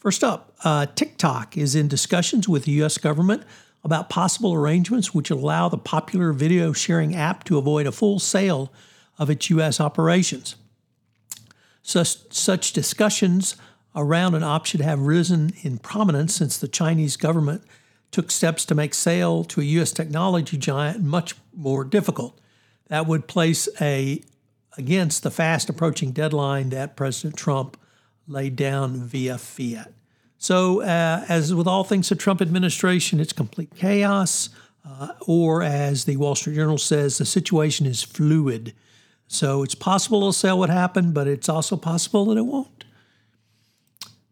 First up, uh, TikTok is in discussions with the U.S. government about possible arrangements which allow the popular video sharing app to avoid a full sale of its U.S. operations. Such, such discussions around an option have risen in prominence since the Chinese government took steps to make sale to a U.S. technology giant much more difficult. That would place a against the fast approaching deadline that President Trump laid down via fiat. So, uh, as with all things the Trump administration, it's complete chaos, uh, or as the Wall Street Journal says, the situation is fluid. So, it's possible a sale what happened, but it's also possible that it won't.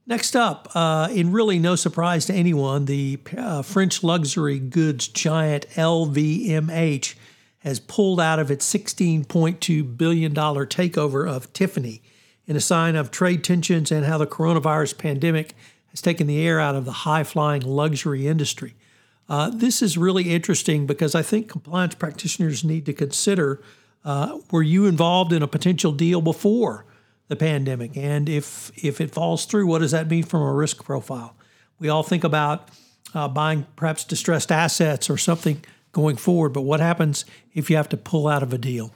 Next up, uh, in really no surprise to anyone, the uh, French luxury goods giant LVMH has pulled out of its $16.2 billion takeover of Tiffany in a sign of trade tensions and how the coronavirus pandemic has taken the air out of the high flying luxury industry. Uh, this is really interesting because I think compliance practitioners need to consider uh, were you involved in a potential deal before the pandemic? And if, if it falls through, what does that mean from a risk profile? We all think about uh, buying perhaps distressed assets or something going forward, but what happens if you have to pull out of a deal?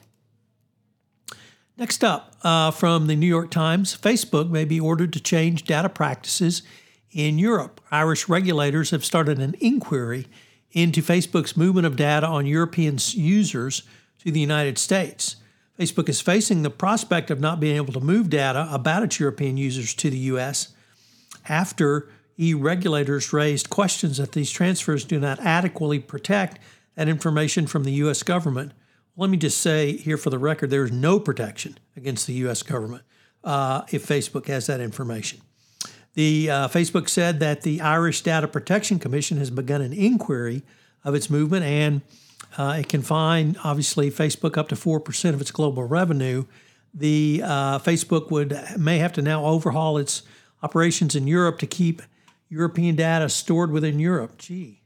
Next up, uh, from the New York Times Facebook may be ordered to change data practices in Europe. Irish regulators have started an inquiry into Facebook's movement of data on European users to the United States. Facebook is facing the prospect of not being able to move data about its European users to the U.S. after EU regulators raised questions that these transfers do not adequately protect that information from the U.S. government let me just say here for the record there is no protection against the U.S. government uh, if Facebook has that information. The uh, Facebook said that the Irish Data Protection Commission has begun an inquiry of its movement, and uh, it can fine obviously Facebook up to four percent of its global revenue. The uh, Facebook would may have to now overhaul its operations in Europe to keep European data stored within Europe. Gee,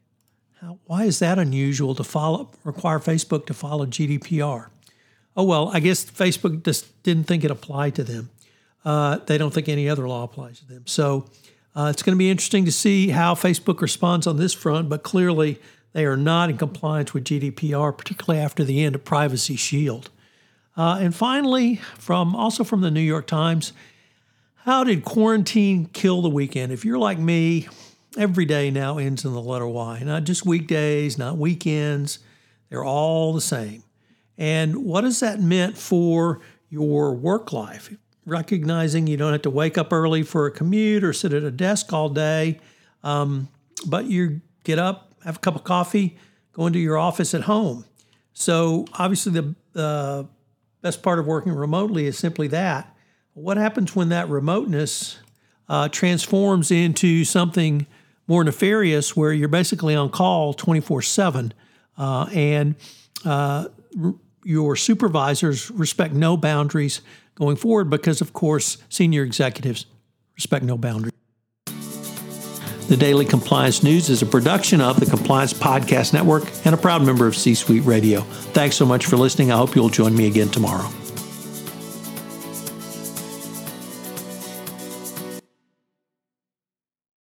why is that unusual to follow require Facebook to follow GDPR? Oh well, I guess Facebook just didn't think it applied to them. Uh, they don't think any other law applies to them. So uh, it's going to be interesting to see how Facebook responds on this front. But clearly, they are not in compliance with GDPR, particularly after the end of Privacy Shield. Uh, and finally, from also from the New York Times, how did quarantine kill the weekend? If you're like me, every day now ends in the letter Y, not just weekdays, not weekends. They're all the same. And what has that meant for your work life? Recognizing you don't have to wake up early for a commute or sit at a desk all day, um, but you get up, have a cup of coffee, go into your office at home. So, obviously, the uh, best part of working remotely is simply that. What happens when that remoteness uh, transforms into something more nefarious where you're basically on call 24 uh, 7 and uh, r- your supervisors respect no boundaries going forward because, of course, senior executives respect no boundaries. The Daily Compliance News is a production of the Compliance Podcast Network and a proud member of C Suite Radio. Thanks so much for listening. I hope you'll join me again tomorrow.